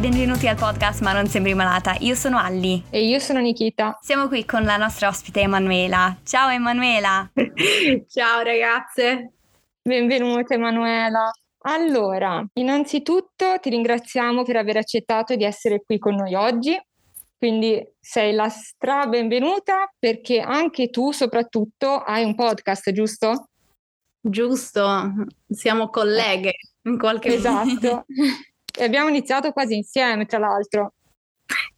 benvenuti al podcast Ma non sembri malata. Io sono Alli. E io sono Nikita. Siamo qui con la nostra ospite Emanuela. Ciao Emanuela. Ciao ragazze. Benvenuta Emanuela. Allora, innanzitutto ti ringraziamo per aver accettato di essere qui con noi oggi. Quindi sei la stra benvenuta perché anche tu soprattutto hai un podcast, giusto? Giusto, siamo colleghe in qualche esatto. modo. Esatto. e abbiamo iniziato quasi insieme, tra l'altro.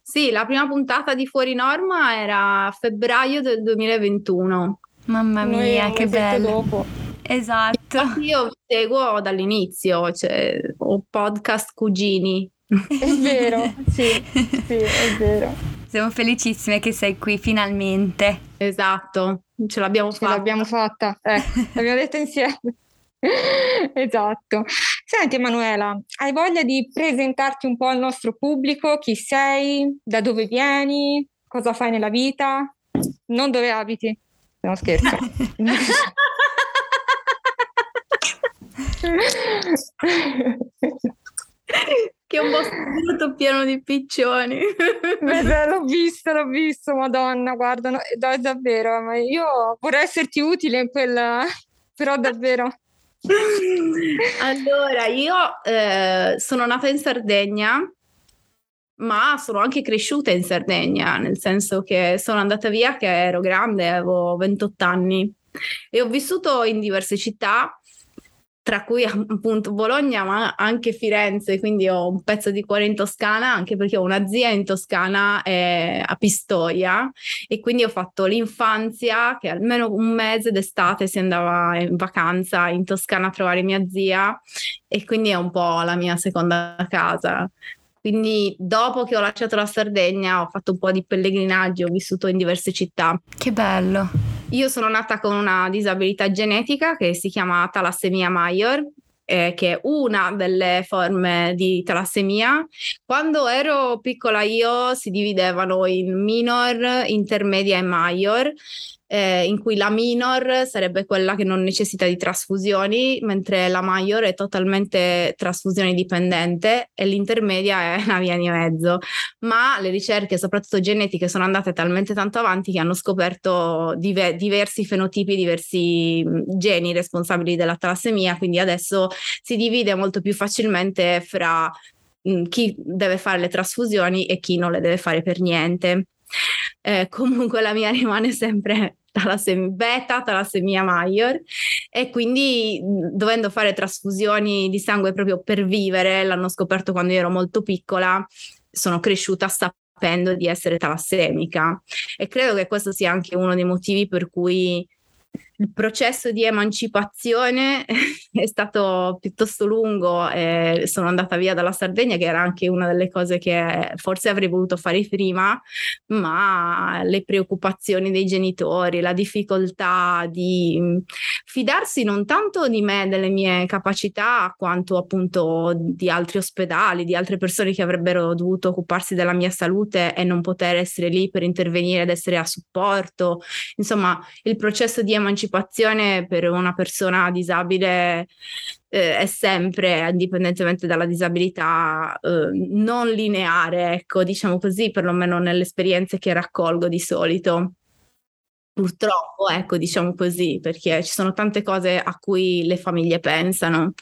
Sì, la prima puntata di Fuori Norma era febbraio del 2021. Mamma mia, Noi che bello. Dopo. Esatto. Infatti io vi seguo dall'inizio, cioè ho podcast cugini. È vero, sì, sì, è vero. Siamo felicissime che sei qui finalmente. Esatto, ce l'abbiamo ce fatta. l'abbiamo fatta, eh, l'abbiamo detto insieme. esatto. Senti Emanuela, hai voglia di presentarti un po' al nostro pubblico? Chi sei? Da dove vieni? Cosa fai nella vita? Non dove abiti? No, scherzo. che è un bosco pieno di piccioni. Beh, l'ho visto, l'ho visto, madonna, guarda, no, davvero, ma io vorrei esserti utile in quella, però davvero. Allora, io eh, sono nata in Sardegna, ma sono anche cresciuta in Sardegna, nel senso che sono andata via che ero grande, avevo 28 anni. E ho vissuto in diverse città tra cui appunto Bologna, ma anche Firenze, quindi ho un pezzo di cuore in Toscana, anche perché ho una zia in Toscana eh, a Pistoia e quindi ho fatto l'infanzia che almeno un mese d'estate si andava in vacanza in Toscana a trovare mia zia e quindi è un po' la mia seconda casa. Quindi dopo che ho lasciato la Sardegna ho fatto un po' di pellegrinaggi, ho vissuto in diverse città. Che bello! Io sono nata con una disabilità genetica che si chiama talassemia major, eh, che è una delle forme di talassemia. Quando ero piccola io si dividevano in minor, intermedia e major eh, in cui la minor sarebbe quella che non necessita di trasfusioni, mentre la major è totalmente trasfusione dipendente e l'intermedia è una via di mezzo. Ma le ricerche, soprattutto genetiche, sono andate talmente tanto avanti che hanno scoperto dive- diversi fenotipi, diversi geni responsabili della talassemia, quindi adesso si divide molto più facilmente fra chi deve fare le trasfusioni e chi non le deve fare per niente. Eh, comunque la mia rimane sempre talassemia, beta talassemia major e quindi dovendo fare trasfusioni di sangue proprio per vivere, l'hanno scoperto quando io ero molto piccola, sono cresciuta sapendo di essere talassemica e credo che questo sia anche uno dei motivi per cui il processo di emancipazione è stato piuttosto lungo e sono andata via dalla Sardegna, che era anche una delle cose che forse avrei voluto fare prima, ma le preoccupazioni dei genitori, la difficoltà di mm, fidarsi non tanto di me, delle mie capacità, quanto appunto di altri ospedali, di altre persone che avrebbero dovuto occuparsi della mia salute e non poter essere lì per intervenire ed essere a supporto. Insomma, il processo di emancipazione emancipazione per una persona disabile eh, è sempre, indipendentemente dalla disabilità, eh, non lineare, ecco, diciamo così, perlomeno nelle esperienze che raccolgo di solito. Purtroppo, ecco, diciamo così, perché ci sono tante cose a cui le famiglie pensano.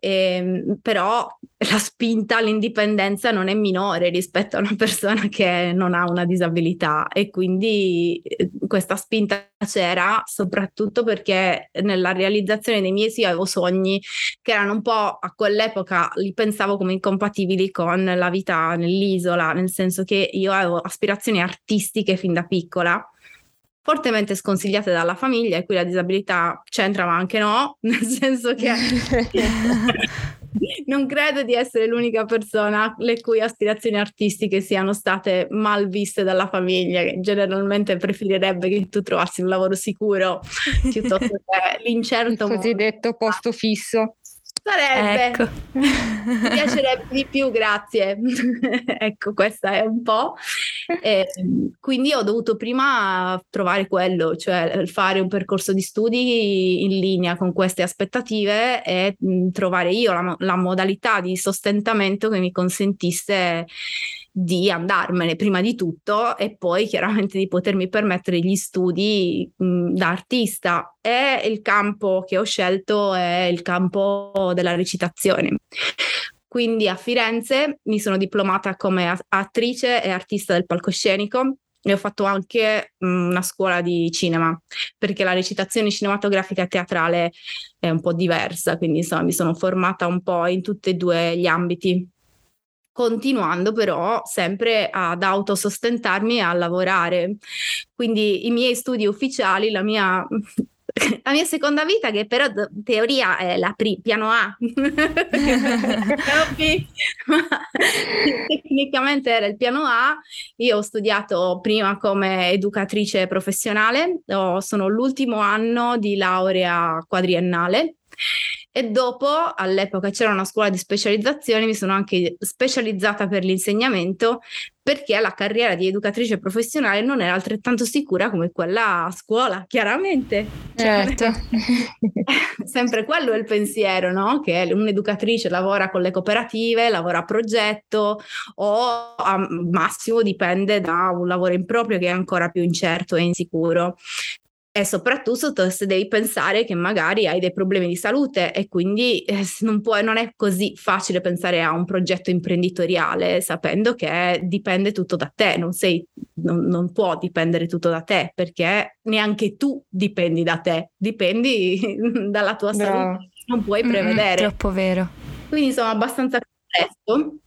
E, ehm, però la spinta all'indipendenza non è minore rispetto a una persona che non ha una disabilità e quindi eh, questa spinta c'era soprattutto perché nella realizzazione dei miei sì avevo sogni che erano un po' a quell'epoca li pensavo come incompatibili con la vita nell'isola, nel senso che io avevo aspirazioni artistiche fin da piccola fortemente sconsigliate dalla famiglia e qui la disabilità c'entra ma anche no, nel senso che non credo di essere l'unica persona le cui aspirazioni artistiche siano state mal viste dalla famiglia, che generalmente preferirebbe che tu trovassi un lavoro sicuro piuttosto che l'incerto. Il cosiddetto posto fisso. Sarebbe. Ecco. Mi piacerebbe di più, grazie. ecco, questa è un po'. E, quindi ho dovuto prima trovare quello, cioè fare un percorso di studi in linea con queste aspettative e trovare io la, la modalità di sostentamento che mi consentisse di andarmene prima di tutto e poi chiaramente di potermi permettere gli studi da artista. E il campo che ho scelto è il campo della recitazione. Quindi a Firenze mi sono diplomata come attrice e artista del palcoscenico e ho fatto anche una scuola di cinema perché la recitazione cinematografica e teatrale è un po' diversa, quindi insomma mi sono formata un po' in tutti e due gli ambiti continuando però sempre ad autosostentarmi e a lavorare. Quindi i miei studi ufficiali, la mia la mia seconda vita, che però in teoria è la pri- piano A, tecnicamente era il piano A. Io ho studiato prima come educatrice professionale, sono l'ultimo anno di laurea quadriennale e dopo, all'epoca c'era una scuola di specializzazione, mi sono anche specializzata per l'insegnamento perché la carriera di educatrice professionale non era altrettanto sicura come quella a scuola, chiaramente. Certo. sempre quello è il pensiero, no? Che un'educatrice lavora con le cooperative, lavora a progetto o al massimo dipende da un lavoro improprio che è ancora più incerto e insicuro e soprattutto se devi pensare che magari hai dei problemi di salute e quindi eh, non, puoi, non è così facile pensare a un progetto imprenditoriale sapendo che dipende tutto da te, non, sei, non, non può dipendere tutto da te perché neanche tu dipendi da te, dipendi dalla tua Bravo. salute, non puoi prevedere. Mm, troppo vero. Quindi sono abbastanza complesso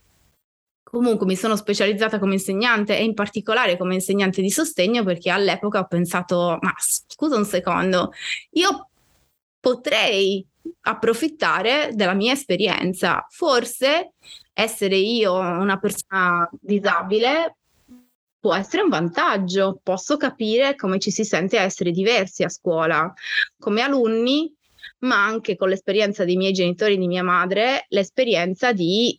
Comunque mi sono specializzata come insegnante e in particolare come insegnante di sostegno perché all'epoca ho pensato, ma scusa un secondo, io potrei approfittare della mia esperienza. Forse essere io una persona disabile può essere un vantaggio, posso capire come ci si sente a essere diversi a scuola. Come alunni, ma anche con l'esperienza dei miei genitori e di mia madre, l'esperienza di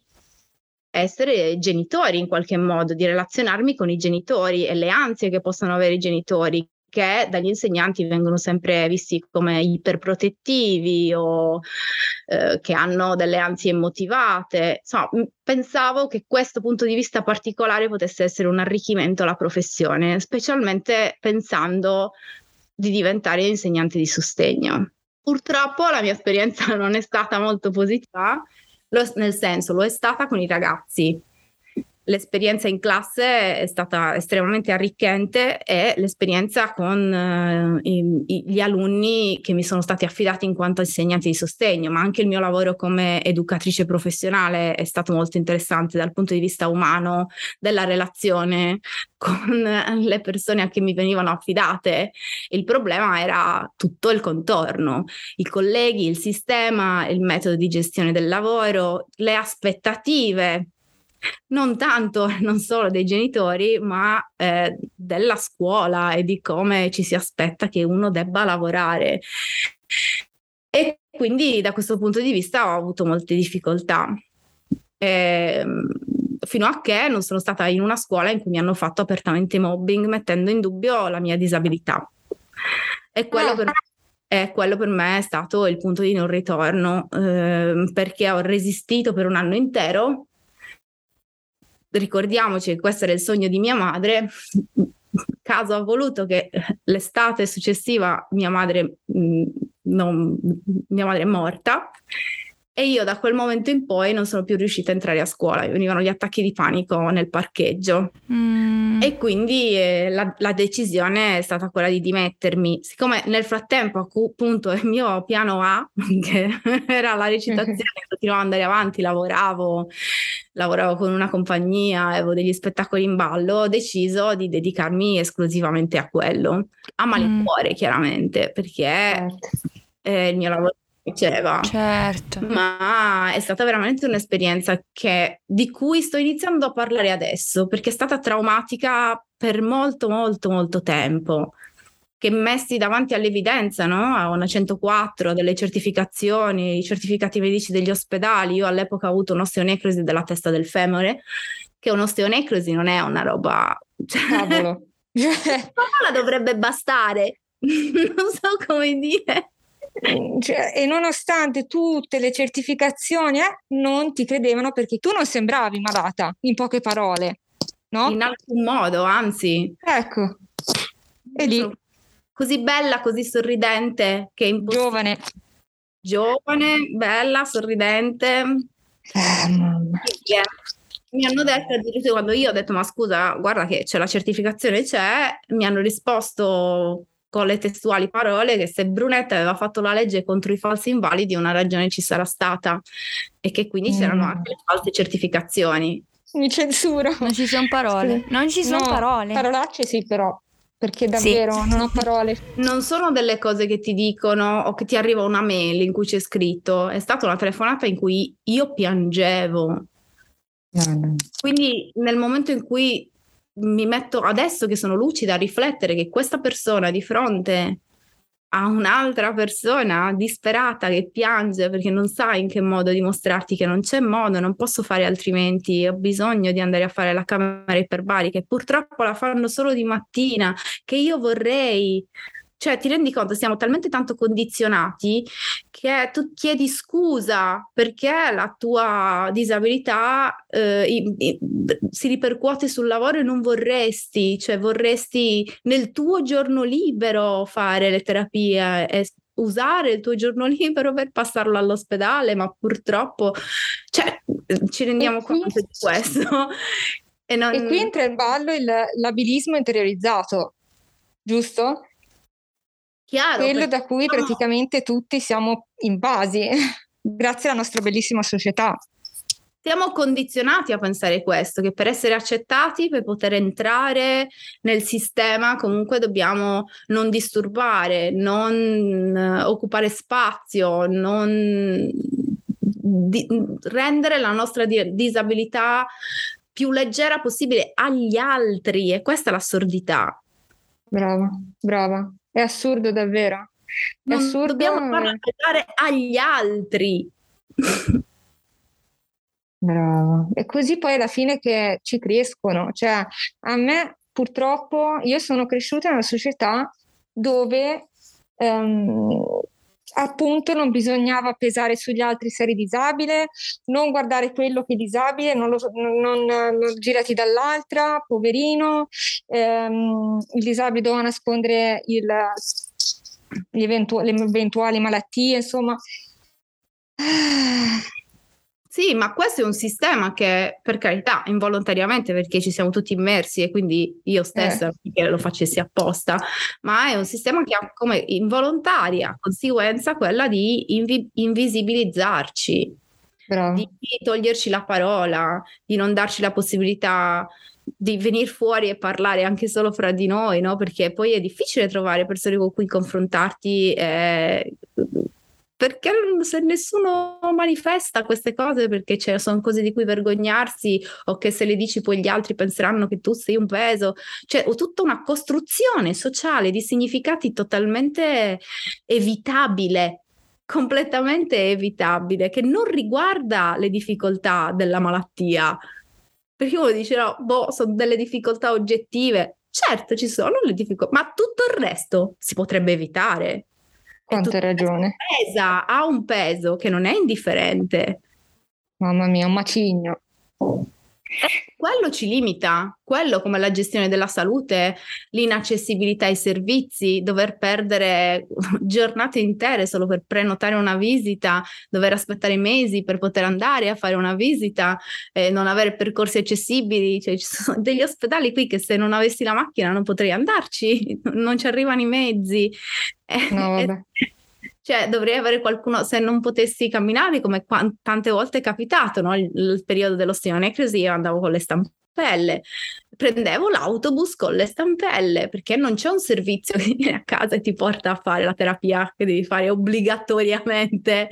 essere genitori in qualche modo, di relazionarmi con i genitori e le ansie che possono avere i genitori che dagli insegnanti vengono sempre visti come iperprotettivi o eh, che hanno delle ansie immotivate. Insomma, pensavo che questo punto di vista particolare potesse essere un arricchimento alla professione, specialmente pensando di diventare insegnante di sostegno. Purtroppo la mia esperienza non è stata molto positiva lo, nel senso lo è stata con i ragazzi. L'esperienza in classe è stata estremamente arricchente e l'esperienza con eh, i, gli alunni che mi sono stati affidati in quanto insegnanti di sostegno, ma anche il mio lavoro come educatrice professionale è stato molto interessante dal punto di vista umano, della relazione con le persone a cui mi venivano affidate. Il problema era tutto il contorno, i colleghi, il sistema, il metodo di gestione del lavoro, le aspettative non tanto, non solo dei genitori, ma eh, della scuola e di come ci si aspetta che uno debba lavorare. E quindi da questo punto di vista ho avuto molte difficoltà. Eh, fino a che non sono stata in una scuola in cui mi hanno fatto apertamente mobbing mettendo in dubbio la mia disabilità. E quello, ah. per, e quello per me è stato il punto di non ritorno eh, perché ho resistito per un anno intero. Ricordiamoci che questo era il sogno di mia madre. Caso ha voluto che l'estate successiva mia madre, mh, non, mia madre è morta e io da quel momento in poi non sono più riuscita a entrare a scuola, mi venivano gli attacchi di panico nel parcheggio. Mm. E quindi eh, la, la, decisione è stata quella di dimettermi. Siccome nel frattempo, appunto, il mio piano A, che era la recitazione, continuavo ad andare avanti, lavoravo, lavoravo con una compagnia, avevo degli spettacoli in ballo, ho deciso di dedicarmi esclusivamente a quello. A malincuore, mm. chiaramente, perché certo. eh, il mio lavoro piaceva. Certo. Ma è stata veramente un'esperienza che, di cui sto iniziando a parlare adesso, perché è stata traumatica per molto, molto, molto tempo. che messi davanti all'evidenza, no? a una 104, delle certificazioni, i certificati medici degli ospedali. Io all'epoca ho avuto un'osteonecrosi della testa del femore, che un'osteonecrosi non è una roba... Cioè, Cavolo. la dovrebbe bastare, non so come dire. Cioè, e nonostante tutte le certificazioni, eh, non ti credevano perché tu non sembravi malata, in poche parole, no? In alcun modo, anzi. Ecco. E lì così bella, così sorridente, che impossibile. Giovane. Giovane, bella, sorridente. Eh, mamma. Mi hanno detto addirittura quando io ho detto ma scusa, guarda che c'è la certificazione, c'è, mi hanno risposto con le testuali parole che se Brunetta aveva fatto la legge contro i falsi invalidi una ragione ci sarà stata e che quindi mm. c'erano anche le false certificazioni. Mi censuro. Non ci sono parole. Non ci sono no, parole. Parolacce sì però perché davvero sì. non ho parole. Non sono delle cose che ti dicono o che ti arriva una mail in cui c'è scritto, è stata una telefonata in cui io piangevo. No. Quindi nel momento in cui mi metto adesso che sono lucida a riflettere che questa persona di fronte a un'altra persona disperata che piange perché non sa in che modo dimostrarti che non c'è modo, non posso fare altrimenti, ho bisogno di andare a fare la camera iperbarica e purtroppo la fanno solo di mattina, che io vorrei cioè, ti rendi conto, siamo talmente tanto condizionati che tu chiedi scusa perché la tua disabilità eh, si ripercuote sul lavoro e non vorresti, cioè vorresti nel tuo giorno libero fare le terapie e usare il tuo giorno libero per passarlo all'ospedale, ma purtroppo cioè, ci rendiamo qui, conto di questo. E, non... e qui entra in ballo il, l'abilismo interiorizzato, giusto? Chiaro, quello da cui praticamente tutti siamo invasi, grazie alla nostra bellissima società. Siamo condizionati a pensare questo, che per essere accettati, per poter entrare nel sistema, comunque dobbiamo non disturbare, non uh, occupare spazio, non di- rendere la nostra di- disabilità più leggera possibile agli altri e questa è l'assurdità. Brava, brava. È assurdo davvero. È non assurdo. Dobbiamo parlare agli altri. Bravo. E così poi alla fine che ci crescono. Cioè, a me purtroppo, io sono cresciuta in una società dove um, appunto non bisognava pesare sugli altri se eri disabile, non guardare quello che è disabile, non, lo, non, non girati dall'altra, poverino, ehm, il disabile doveva nascondere il, eventu- le eventuali malattie, insomma. Sì, ma questo è un sistema che, per carità, involontariamente, perché ci siamo tutti immersi e quindi io stessa eh. lo facessi apposta, ma è un sistema che ha come involontaria conseguenza quella di invi- invisibilizzarci, Bravo. di toglierci la parola, di non darci la possibilità di venire fuori e parlare anche solo fra di noi, no? Perché poi è difficile trovare persone con cui confrontarti. Eh, perché se nessuno manifesta queste cose perché sono cose di cui vergognarsi o che se le dici poi gli altri penseranno che tu sei un peso, cioè ho tutta una costruzione sociale di significati totalmente evitabile completamente evitabile che non riguarda le difficoltà della malattia. Perché uno dice no, boh, sono delle difficoltà oggettive. Certo ci sono le difficoltà ma tutto il resto si potrebbe evitare quanto hai ragione. Pesa, ha un peso che non è indifferente. Mamma mia, un macigno. Quello ci limita, quello come la gestione della salute, l'inaccessibilità ai servizi, dover perdere giornate intere solo per prenotare una visita, dover aspettare mesi per poter andare a fare una visita, eh, non avere percorsi accessibili, cioè ci sono degli ospedali qui che se non avessi la macchina non potrei andarci, non ci arrivano i mezzi. No, vabbè. Cioè, dovrei avere qualcuno, se non potessi camminare, come qu- tante volte è capitato, no? il, il periodo dell'osteonecrosi, io andavo con le stampelle, prendevo l'autobus con le stampelle, perché non c'è un servizio che viene a casa e ti porta a fare la terapia che devi fare obbligatoriamente.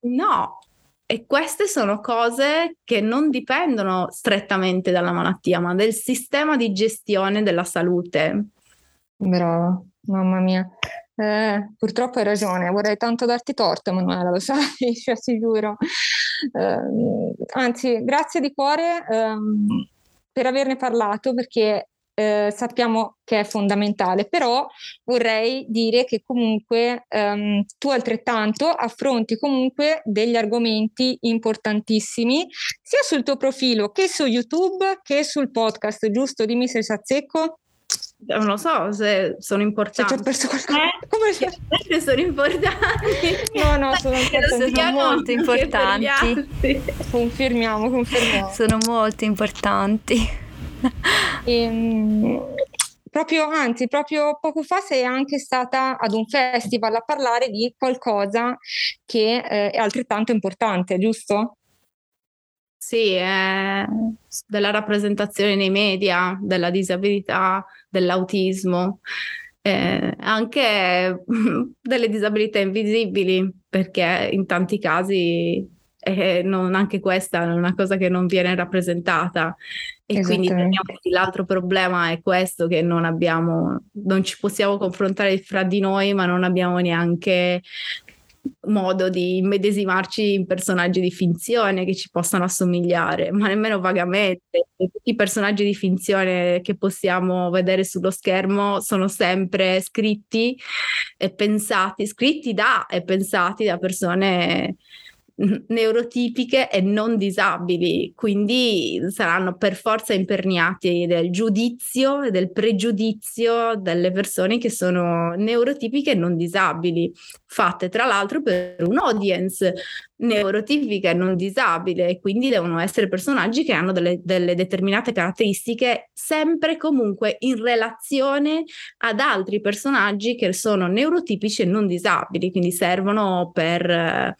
No, e queste sono cose che non dipendono strettamente dalla malattia, ma del sistema di gestione della salute Brava, mamma mia. Eh, purtroppo hai ragione, vorrei tanto darti torto, Emanuela, lo sai, cioè, sicuro. Eh, anzi, grazie di cuore ehm, per averne parlato perché eh, sappiamo che è fondamentale, però vorrei dire che comunque ehm, tu altrettanto affronti comunque degli argomenti importantissimi sia sul tuo profilo che su YouTube che sul podcast, giusto? Dimmi se si azzecco. Non lo so se sono importanti. Se perso qualcosa. Eh, Come se sono importanti? No, no, sono, importanti. sono molto importanti. Confermiamo, confermiamo. Sono molto importanti. ehm, proprio, anzi, proprio poco fa sei anche stata ad un festival a parlare di qualcosa che eh, è altrettanto importante, giusto? Sì, è della rappresentazione nei media, della disabilità, dell'autismo, eh, anche delle disabilità invisibili, perché in tanti casi eh, non, anche questa è una cosa che non viene rappresentata. E quindi l'altro problema è questo, che non abbiamo, non ci possiamo confrontare fra di noi, ma non abbiamo neanche modo di immedesimarci in personaggi di finzione che ci possano assomigliare, ma nemmeno vagamente. Tutti i personaggi di finzione che possiamo vedere sullo schermo sono sempre scritti e pensati, scritti da e pensati da persone neurotipiche e non disabili, quindi saranno per forza imperniati del giudizio e del pregiudizio delle persone che sono neurotipiche e non disabili, fatte tra l'altro per un audience neurotipica e non disabile. E quindi devono essere personaggi che hanno delle, delle, determinate caratteristiche sempre comunque in relazione ad altri personaggi che sono neurotipici e non disabili, quindi servono per eh,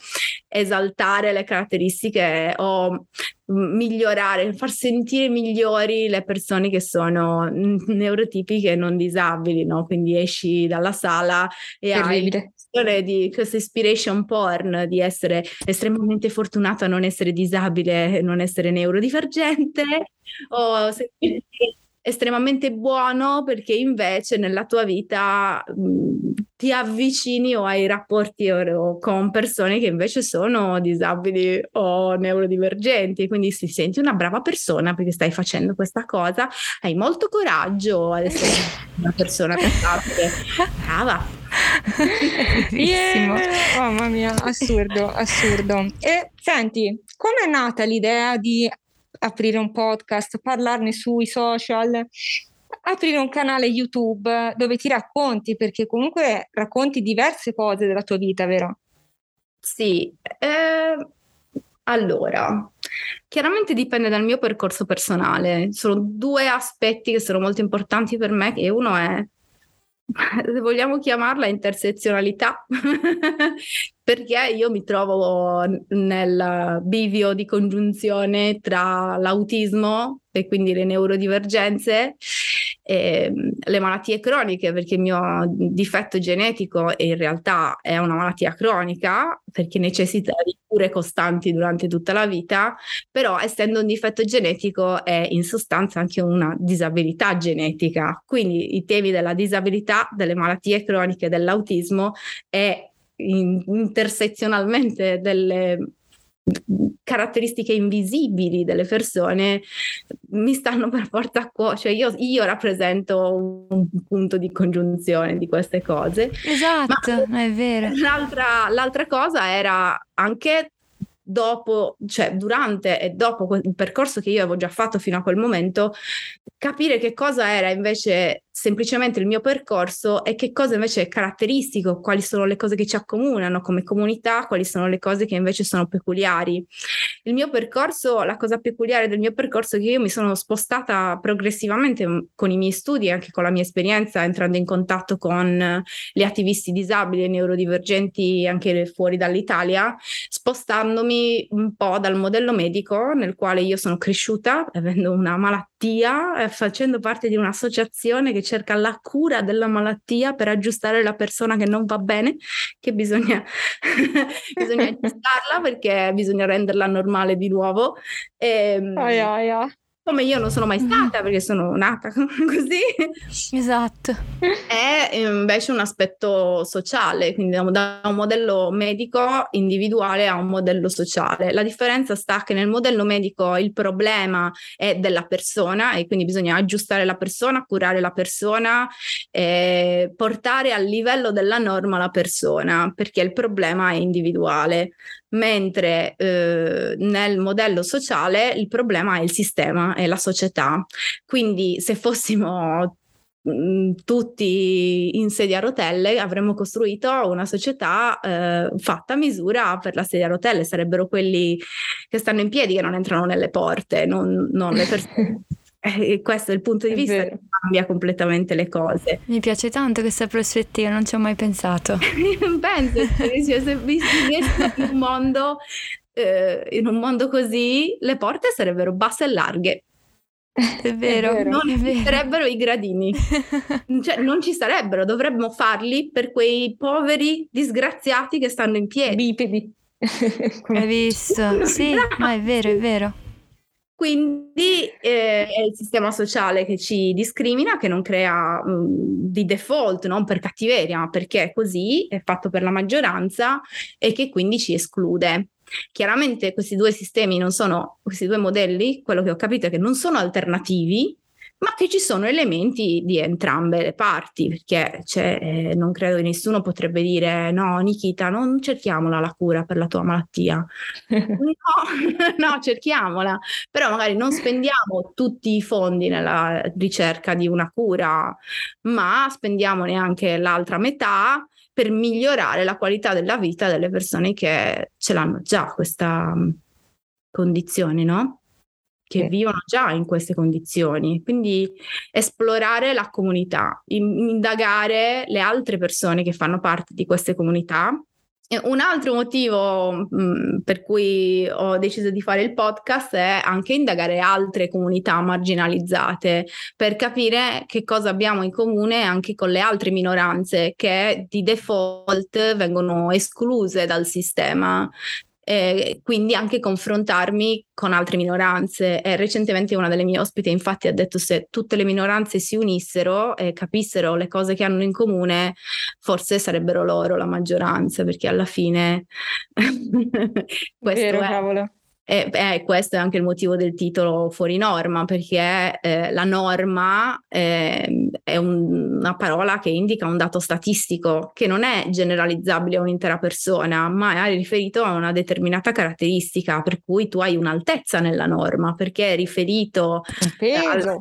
esaltare le caratteristiche o migliorare, far sentire migliori le persone che sono neurotipiche e non disabili, no? Quindi esci dalla sala e Terribile. hai di questa inspiration porn di essere estremamente fortunato a non essere disabile e non essere neurodivergente o estremamente buono perché invece nella tua vita mh, ti avvicini o hai rapporti o, o con persone che invece sono disabili o neurodivergenti, quindi si senti una brava persona perché stai facendo questa cosa, hai molto coraggio ad essere una persona pensabile. Brava. Yeah. Mamma mia, assurdo, assurdo. E senti, come è nata l'idea di aprire un podcast, parlarne sui social, aprire un canale YouTube dove ti racconti, perché comunque racconti diverse cose della tua vita, vero? Sì, eh, allora, chiaramente dipende dal mio percorso personale. Sono due aspetti che sono molto importanti per me, e uno è se vogliamo chiamarla intersezionalità, perché io mi trovo nel bivio di congiunzione tra l'autismo e quindi le neurodivergenze e le malattie croniche, perché il mio difetto genetico in realtà è una malattia cronica, perché necessita di cure costanti durante tutta la vita, però essendo un difetto genetico è in sostanza anche una disabilità genetica. Quindi i temi della disabilità, delle malattie croniche, dell'autismo e intersezionalmente delle caratteristiche invisibili delle persone mi stanno per forza a cuore, cioè io, io, rappresento un punto di congiunzione di queste cose. Esatto, Ma è vero. L'altra, l'altra cosa era anche dopo, cioè durante e dopo il percorso che io avevo già fatto fino a quel momento, capire che cosa era invece semplicemente il mio percorso e che cosa invece è caratteristico, quali sono le cose che ci accomunano come comunità, quali sono le cose che invece sono peculiari. Il mio percorso, la cosa peculiare del mio percorso è che io mi sono spostata progressivamente mm, con i miei studi e anche con la mia esperienza, entrando in contatto con gli attivisti disabili e neurodivergenti anche fuori dall'Italia, spostandomi un po' dal modello medico nel quale io sono cresciuta, avendo una malattia, eh, facendo parte di un'associazione che cerca la cura della malattia per aggiustare la persona che non va bene, che bisogna, bisogna aggiustarla perché bisogna renderla normale di nuovo. E, ehm, aia, aia. Come io non sono mai stata perché sono nata così. Esatto. È invece un aspetto sociale, quindi da un modello medico individuale a un modello sociale. La differenza sta che nel modello medico il problema è della persona e quindi bisogna aggiustare la persona, curare la persona, eh, portare al livello della norma la persona, perché il problema è individuale mentre eh, nel modello sociale il problema è il sistema, è la società. Quindi se fossimo mm, tutti in sedia a rotelle avremmo costruito una società eh, fatta a misura per la sedia a rotelle, sarebbero quelli che stanno in piedi che non entrano nelle porte, non, non le persone. E questo è il punto di vista che cambia completamente le cose. Mi piace tanto questa prospettiva, non ci ho mai pensato. Penso, cioè, se vivessi in un mondo eh, in un mondo così, le porte sarebbero basse e larghe. È vero, è vero. non ci sarebbero i gradini, cioè non ci sarebbero, dovremmo farli per quei poveri disgraziati che stanno in piedi. Bipedi. Hai visto? Sì, ma è vero, è vero. Quindi eh, è il sistema sociale che ci discrimina, che non crea mh, di default, non per cattiveria, ma perché è così, è fatto per la maggioranza e che quindi ci esclude. Chiaramente questi due sistemi non sono, questi due modelli, quello che ho capito è che non sono alternativi, ma che ci sono elementi di entrambe le parti, perché eh, non credo che nessuno potrebbe dire no, Nikita, non cerchiamola la cura per la tua malattia. no, no, cerchiamola, però magari non spendiamo tutti i fondi nella ricerca di una cura, ma spendiamo neanche l'altra metà per migliorare la qualità della vita delle persone che ce l'hanno già questa condizione, no? Che sì. vivono già in queste condizioni. Quindi esplorare la comunità, indagare le altre persone che fanno parte di queste comunità un altro motivo mh, mm, per cui ho deciso di fare il podcast è anche indagare altre comunità marginalizzate per capire che cosa abbiamo in comune anche con le altre minoranze che di default vengono escluse dal sistema eh, quindi anche confrontarmi con altre minoranze. E recentemente una delle mie ospiti infatti ha detto se tutte le minoranze si unissero e capissero le cose che hanno in comune, forse sarebbero loro la maggioranza, perché alla fine questo Vero, è... Cavolo. E eh, questo è anche il motivo del titolo fuori norma, perché eh, la norma eh, è un, una parola che indica un dato statistico che non è generalizzabile a un'intera persona, ma è riferito a una determinata caratteristica, per cui tu hai un'altezza nella norma, perché è riferito... Un peso. Al,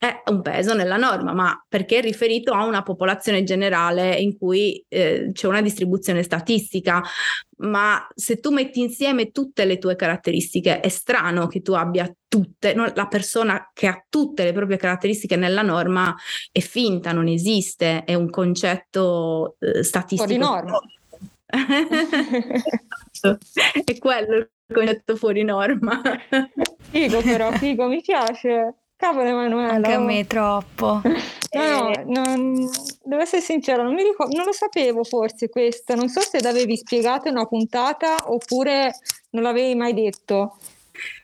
è un peso nella norma, ma perché è riferito a una popolazione generale in cui eh, c'è una distribuzione statistica. Ma se tu metti insieme tutte le tue caratteristiche, è strano che tu abbia tutte, no? la persona che ha tutte le proprie caratteristiche nella norma è finta, non esiste, è un concetto eh, statistico. Fuori norma. è quello il concetto fuori norma. Figo però, figo, mi piace. Cavolo Emanuele. Anche a me troppo. No, no, non, devo essere sincera, non, mi ricordo, non lo sapevo forse questo, non so se l'avevi spiegato in una puntata oppure non l'avevi mai detto.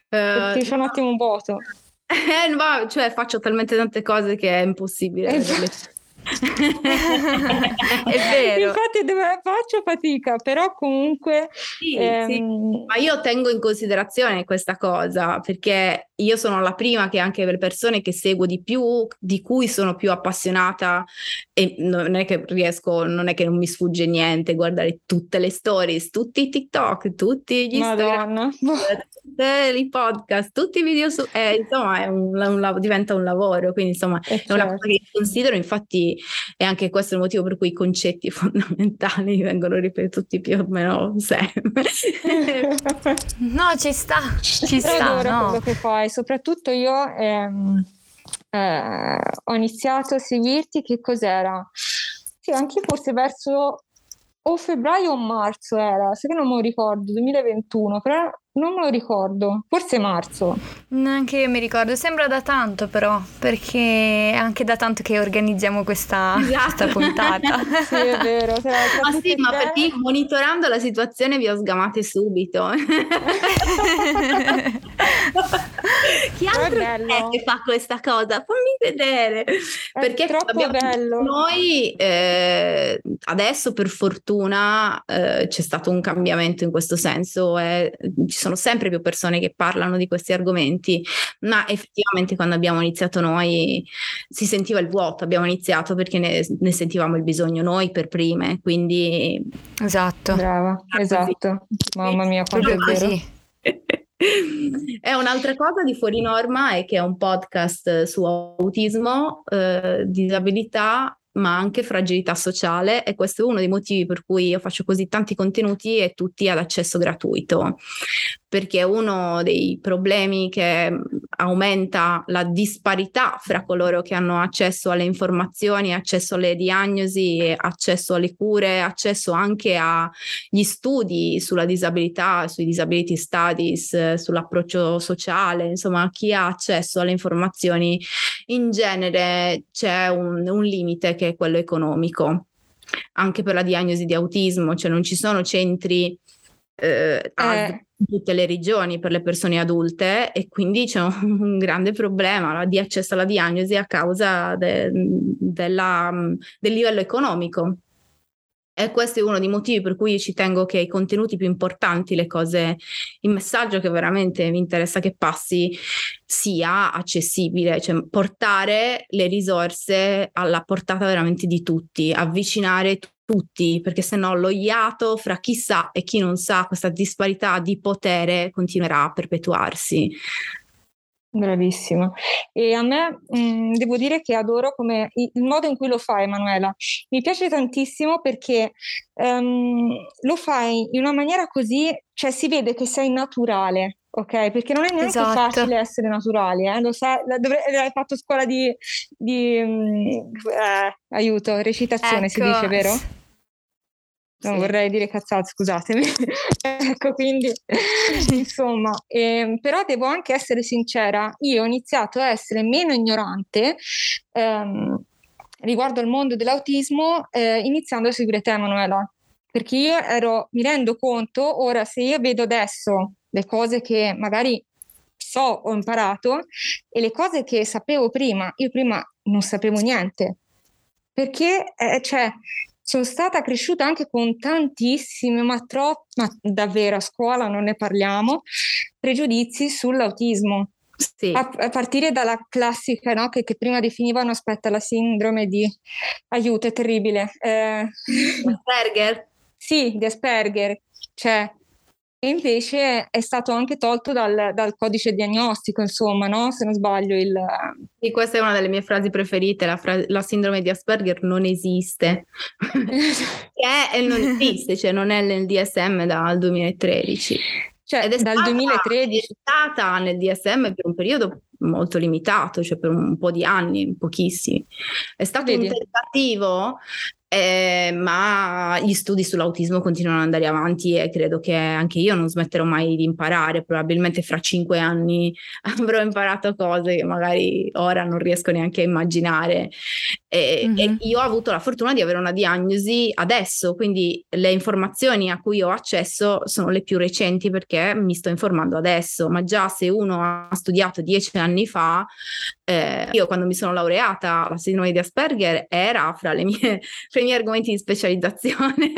Uh, Ti fa un attimo un vuoto. Eh, no, cioè faccio talmente tante cose che è impossibile. Esatto. è vero. Infatti dove faccio fatica, però comunque... Sì, ehm... sì. Ma io tengo in considerazione questa cosa perché io sono la prima che anche per persone che seguo di più, di cui sono più appassionata e non è che riesco, non è che non mi sfugge niente guardare tutte le stories, tutti i TikTok, tutti gli Madonna. tutti i podcast, tutti i video su... Eh, insomma, è un, un, diventa un lavoro, quindi insomma eh, è una certo. cosa che considero, infatti è anche questo il motivo per cui i concetti fondamentali vengono ripetuti più o meno sempre. no, ci sta, ci sta. No. quello che fai, soprattutto io ehm, eh, ho iniziato a seguirti, che cos'era? Sì, anche forse verso o febbraio o marzo era, se non lo ricordo, 2021, però non me lo ricordo, forse marzo. Neanche io mi ricordo, sembra da tanto però, perché è anche da tanto che organizziamo questa, esatto. questa puntata. sì, è vero. Ma sì, ma perché monitorando la situazione vi ho sgamate subito. Chi altro è, è, che fa questa cosa? Fammi vedere. È Perché troppo bello. Noi eh, adesso per fortuna eh, c'è stato un cambiamento in questo senso e ci sono sempre più persone che parlano di questi argomenti, ma effettivamente quando abbiamo iniziato noi si sentiva il vuoto, abbiamo iniziato perché ne, ne sentivamo il bisogno noi per prime, quindi... Esatto. Brava, esatto. Mamma mia, quanto è vero. È un'altra cosa di Fuori Norma è che è un podcast su autismo, eh, disabilità ma anche fragilità sociale e questo è uno dei motivi per cui io faccio così tanti contenuti e tutti ad accesso gratuito, perché uno dei problemi che aumenta la disparità fra coloro che hanno accesso alle informazioni, accesso alle diagnosi, accesso alle cure, accesso anche agli studi sulla disabilità, sui disability studies, sull'approccio sociale, insomma chi ha accesso alle informazioni in genere c'è un, un limite che è quello economico, anche per la diagnosi di autismo, cioè non ci sono centri eh, eh. In tutte le regioni per le persone adulte e quindi c'è un, grande problema di accesso alla diagnosi a causa de, della, del livello economico. E questo è uno dei motivi per cui ci tengo che i contenuti più importanti, le cose, il messaggio che veramente mi interessa che passi sia accessibile, cioè portare le risorse alla portata veramente di tutti, avvicinare tutti, perché se no lo iato fra chi sa e chi non sa, questa disparità di potere continuerà a perpetuarsi. Bravissima. E a me mh, mm, devo dire che adoro come il modo in cui lo fai, Emanuela. Mi piace tantissimo perché um, lo fai in una maniera così, cioè si vede che sei naturale, ok? Perché non è neanche esatto. facile essere naturali, eh? Lo sai, dovre- hai fatto scuola di, di um, eh, aiuto, recitazione ecco. si dice, ecco. vero? non sì. vorrei dire cazzate, scusatemi. ecco, quindi insomma, eh, però devo anche essere sincera, io ho iniziato a essere meno ignorante ehm, riguardo al mondo dell'autismo eh, iniziando a seguire te, Emanuela. Perché io ero, mi rendo conto, ora se io vedo adesso le cose che magari so, ho imparato, e le cose che sapevo prima, io prima non sapevo niente. Perché, eh, cioè, sono stata cresciuta anche con tantissime, ma troppo, ma davvero a scuola non ne parliamo, pregiudizi sull'autismo. Sì. A, a, partire dalla classica no, che, che, prima definivano, aspetta, la sindrome di aiuto, è terribile. Eh... Asperger? sì, di Asperger. Cioè, e invece è stato anche tolto dal, dal codice diagnostico, insomma, no? se non sbaglio. Il... Sì, questa è una delle mie frasi preferite, la, fra- la sindrome di Asperger non esiste. è, non esiste, cioè non è nel DSM dal 2013. Cioè, Ed è dal stata, 2013. È stata nel DSM per un periodo molto limitato, cioè per un po' di anni, pochissimi. È stato Vedi. un tentativo eh, ma gli studi sull'autismo continuano ad andare avanti e credo che anche io non smetterò mai di imparare. Probabilmente fra cinque anni avrò imparato cose che magari ora non riesco neanche a immaginare. E, mm-hmm. e io ho avuto la fortuna di avere una diagnosi adesso, quindi le informazioni a cui ho accesso sono le più recenti perché mi sto informando adesso. Ma già se uno ha studiato dieci anni fa, eh, io quando mi sono laureata, la sindrome di Asperger era fra, mie, fra i miei argomenti di specializzazione.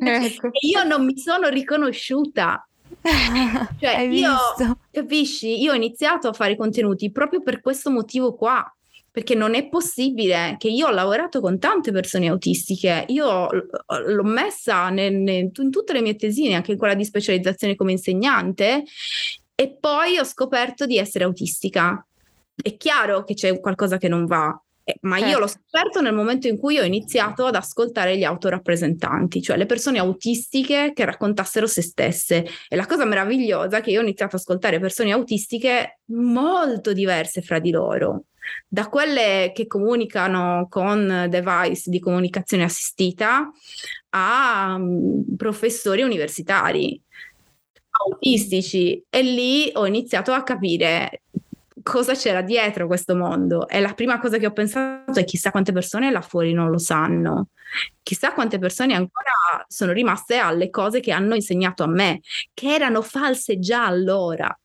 Ecco. e io non mi sono riconosciuta. cioè, Hai io, visto? capisci? Io ho iniziato a fare contenuti proprio per questo motivo qua. Perché non è possibile che io ho lavorato con tante persone autistiche, io l'ho messa nel, nel, in tutte le mie tesine, anche in quella di specializzazione come insegnante, e poi ho scoperto di essere autistica è chiaro che c'è qualcosa che non va, eh, ma io l'ho certo. scoperto nel momento in cui ho iniziato ad ascoltare gli autorappresentanti, cioè le persone autistiche che raccontassero se stesse. E la cosa meravigliosa è che io ho iniziato ad ascoltare persone autistiche molto diverse fra di loro, da quelle che comunicano con device di comunicazione assistita a um, professori universitari autistici e lì ho iniziato a capire cosa c'era dietro questo mondo. E la prima cosa che ho pensato è chissà quante persone là fuori non lo sanno, chissà quante persone ancora sono rimaste alle cose che hanno insegnato a me, che erano false già allora.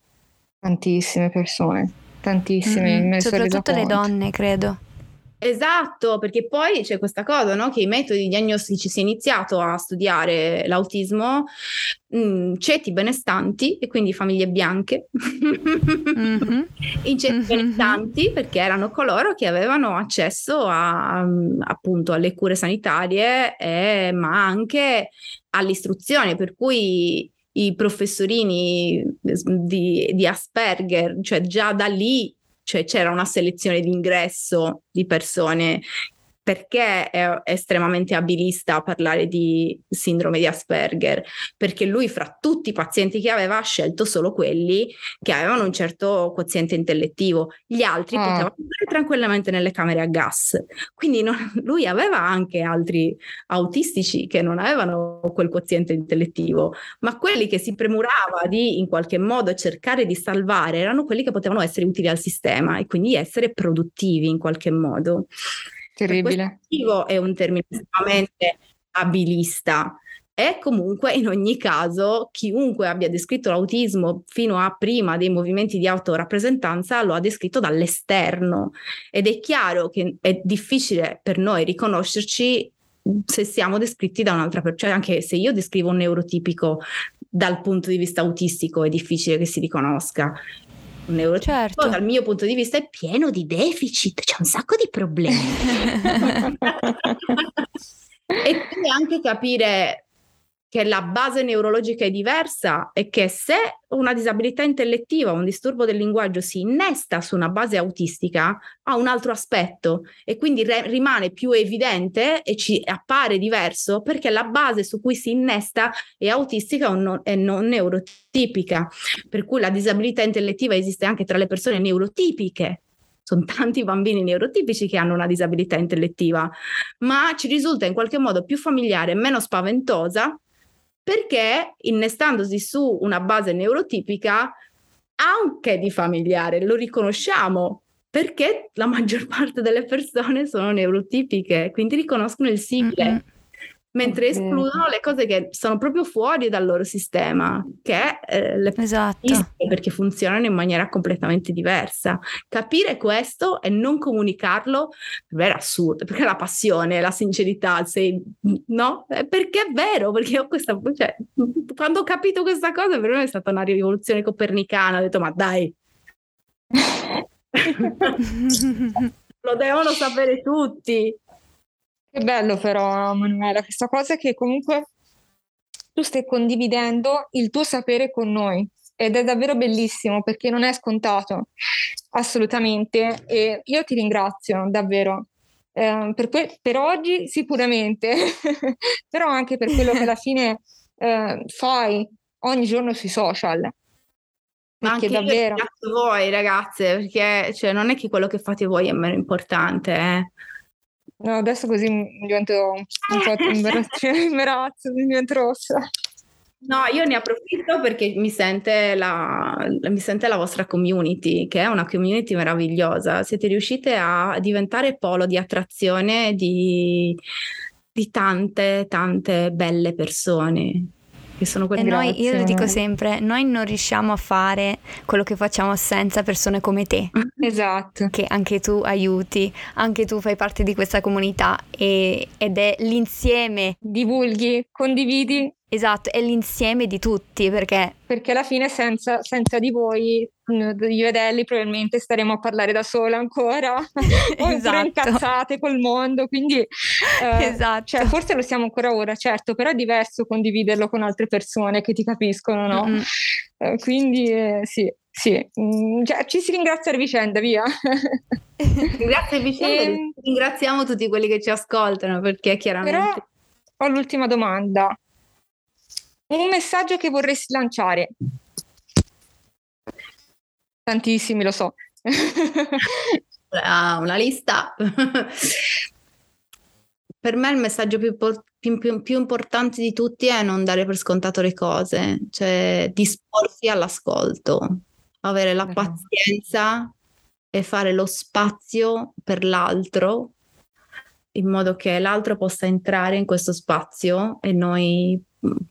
Tantissime persone, tantissime. Mm-hmm. Soprattutto le donne, credo. Esatto, perché poi c'è questa cosa, no? che i metodi diagnostici si è iniziato a studiare l'autismo mh, mm, ceti benestanti e quindi famiglie bianche, mm-hmm. in ceti mm-hmm. benestanti perché erano coloro che avevano accesso a, appunto alle cure sanitarie, eh, ma anche all'istruzione, per cui i professorini di, di Asperger, cioè già da lì cioè c'era una selezione di ingresso di persone perché è estremamente abilista a parlare di sindrome di Asperger? Perché lui fra tutti i pazienti che aveva ha scelto solo quelli che avevano un certo quoziente intellettivo, gli altri ah. potevano andare tranquillamente nelle camere a gas. Quindi non, lui aveva anche altri autistici che non avevano quel quoziente intellettivo, ma quelli che si premurava di in qualche modo cercare di salvare erano quelli che potevano essere utili al sistema e quindi essere produttivi in qualche modo. Terribile. è un termine estremamente abilista. E comunque in ogni caso chiunque abbia descritto l'autismo fino a prima dei movimenti di autorappresentanza lo ha descritto dall'esterno ed è chiaro che è difficile per noi riconoscerci se siamo descritti da un'altra persona, cioè anche se io descrivo un neurotipico dal punto di vista autistico è difficile che si riconosca un neurotipico certo. dal mio punto di vista è pieno di deficit, c'è un sacco di problemi. e quindi anche capire che la base neurologica è diversa e che se una disabilità intellettiva, un disturbo del linguaggio si innesta su una base autistica, ha un altro aspetto e quindi re- rimane più evidente e ci appare diverso perché la base su cui si innesta è autistica o non, e non neurotipica. Per cui la disabilità intellettiva esiste anche tra le persone neurotipiche, sono tanti bambini neurotipici che hanno una disabilità intellettiva, ma ci risulta in qualche modo più familiare e meno spaventosa perché innestandosi su una base neurotipica anche di familiare, lo riconosciamo perché la maggior parte delle persone sono neurotipiche, quindi riconoscono il simile. Mm-hmm mentre escludono le cose che sono proprio fuori dal loro sistema, che eh, le esatto. perché funzionano in maniera completamente diversa. Capire questo e non comunicarlo per me era assurdo, perché la passione, la sincerità, sei, no? Perché è vero, perché ho questa, cioè, quando ho capito questa cosa per me è stata una rivoluzione copernicana, ho detto ma dai. Lo devono sapere tutti. Che bello però, Manuela, questa cosa che comunque tu stai condividendo il tuo sapere con noi ed è davvero bellissimo perché non è scontato, assolutamente. E io ti ringrazio davvero. Eh, per, que- per, oggi sicuramente, però anche per quello che alla fine eh, fai ogni giorno sui social. Ma anche davvero... voi ragazze, perché cioè, non è che quello che fate voi è meno importante, eh. No, adesso così divento un po' imbarazzo, mi divento rossa. No, io ne approfitto perché mi sente, la, mi sente la vostra community, che è una community meravigliosa. Siete riuscite a diventare polo di attrazione di, di tante, tante belle persone che sono quelle E noi, io lo dico sempre, noi non riusciamo a fare quello che facciamo senza persone come te. Esatto. Che anche tu aiuti, anche tu fai parte di questa comunità e, ed è l'insieme. Divulghi, condividi Esatto, è l'insieme di tutti perché... Perché alla fine senza, senza di voi, io ed Ellie probabilmente staremo a parlare da sola ancora, o esatto. incazzate col mondo, quindi eh, esatto. cioè, forse lo siamo ancora ora, certo, però è diverso condividerlo con altre persone che ti capiscono, no? Mm-hmm. Eh, quindi eh, sì, sì, mm, cioè, ci si ringrazia a vicenda, via. Grazie a vicenda, e... Ehm ringraziamo tutti quelli che ci ascoltano perché chiaramente... Però ho l'ultima domanda. Un messaggio che vorresti lanciare? Tantissimi, lo so. ah, una lista. per me il messaggio più, più, più, più, importante di tutti è non dare per scontato le cose, cioè disporsi all'ascolto, avere la pazienza e fare lo spazio per l'altro in modo che l'altro possa entrare in questo spazio e noi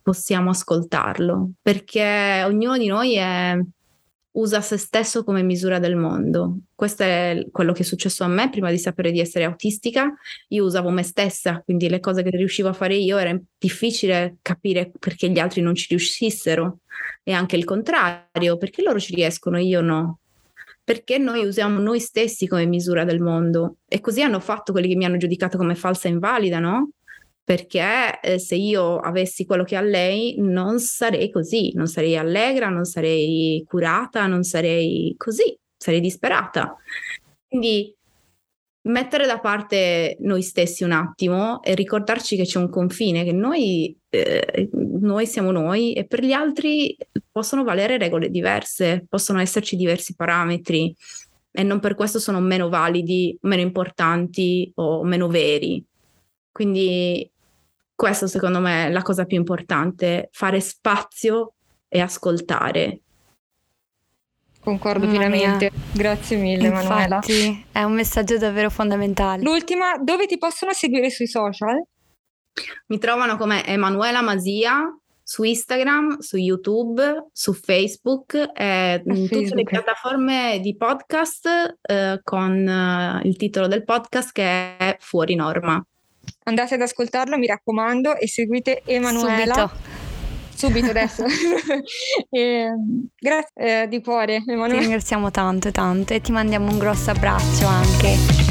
possiamo ascoltarlo, perché ognuno di noi è, usa se stesso come misura del mondo. Questo è quello che è successo a me prima di sapere di essere autistica. Io usavo me stessa, quindi le cose che riuscivo a fare io era difficile capire perché gli altri non ci riuscissero e anche il contrario, perché loro ci riescono, io no. Perché noi usiamo noi stessi come misura del mondo e così hanno fatto quelli che mi hanno giudicato come falsa e invalida, no? Perché eh, se io avessi quello che ha lei non sarei così, non sarei allegra, non sarei curata, non sarei così, sarei disperata. Quindi mettere da parte noi stessi un attimo e ricordarci che c'è un confine, che noi, eh, noi siamo noi e per gli altri possono valere regole diverse, possono esserci diversi parametri e non per questo sono meno validi, meno importanti o meno veri. Quindi questo secondo me è la cosa più importante, fare spazio e ascoltare. Concordo pienamente, grazie mille Infatti, Manuela. È un messaggio davvero fondamentale. L'ultima, dove ti possono seguire sui social? Mi trovano come Emanuela Masia su Instagram, su YouTube, su Facebook e in tutte Facebook. le piattaforme di podcast eh, con eh, il titolo del podcast che è Fuori Norma andate ad ascoltarlo, mi raccomando, e seguite Emanuela. Subito. Subito adesso. e, grazie eh, di cuore, Emanuela. Ti ringraziamo tanto, tanto e ti mandiamo un grosso abbraccio anche.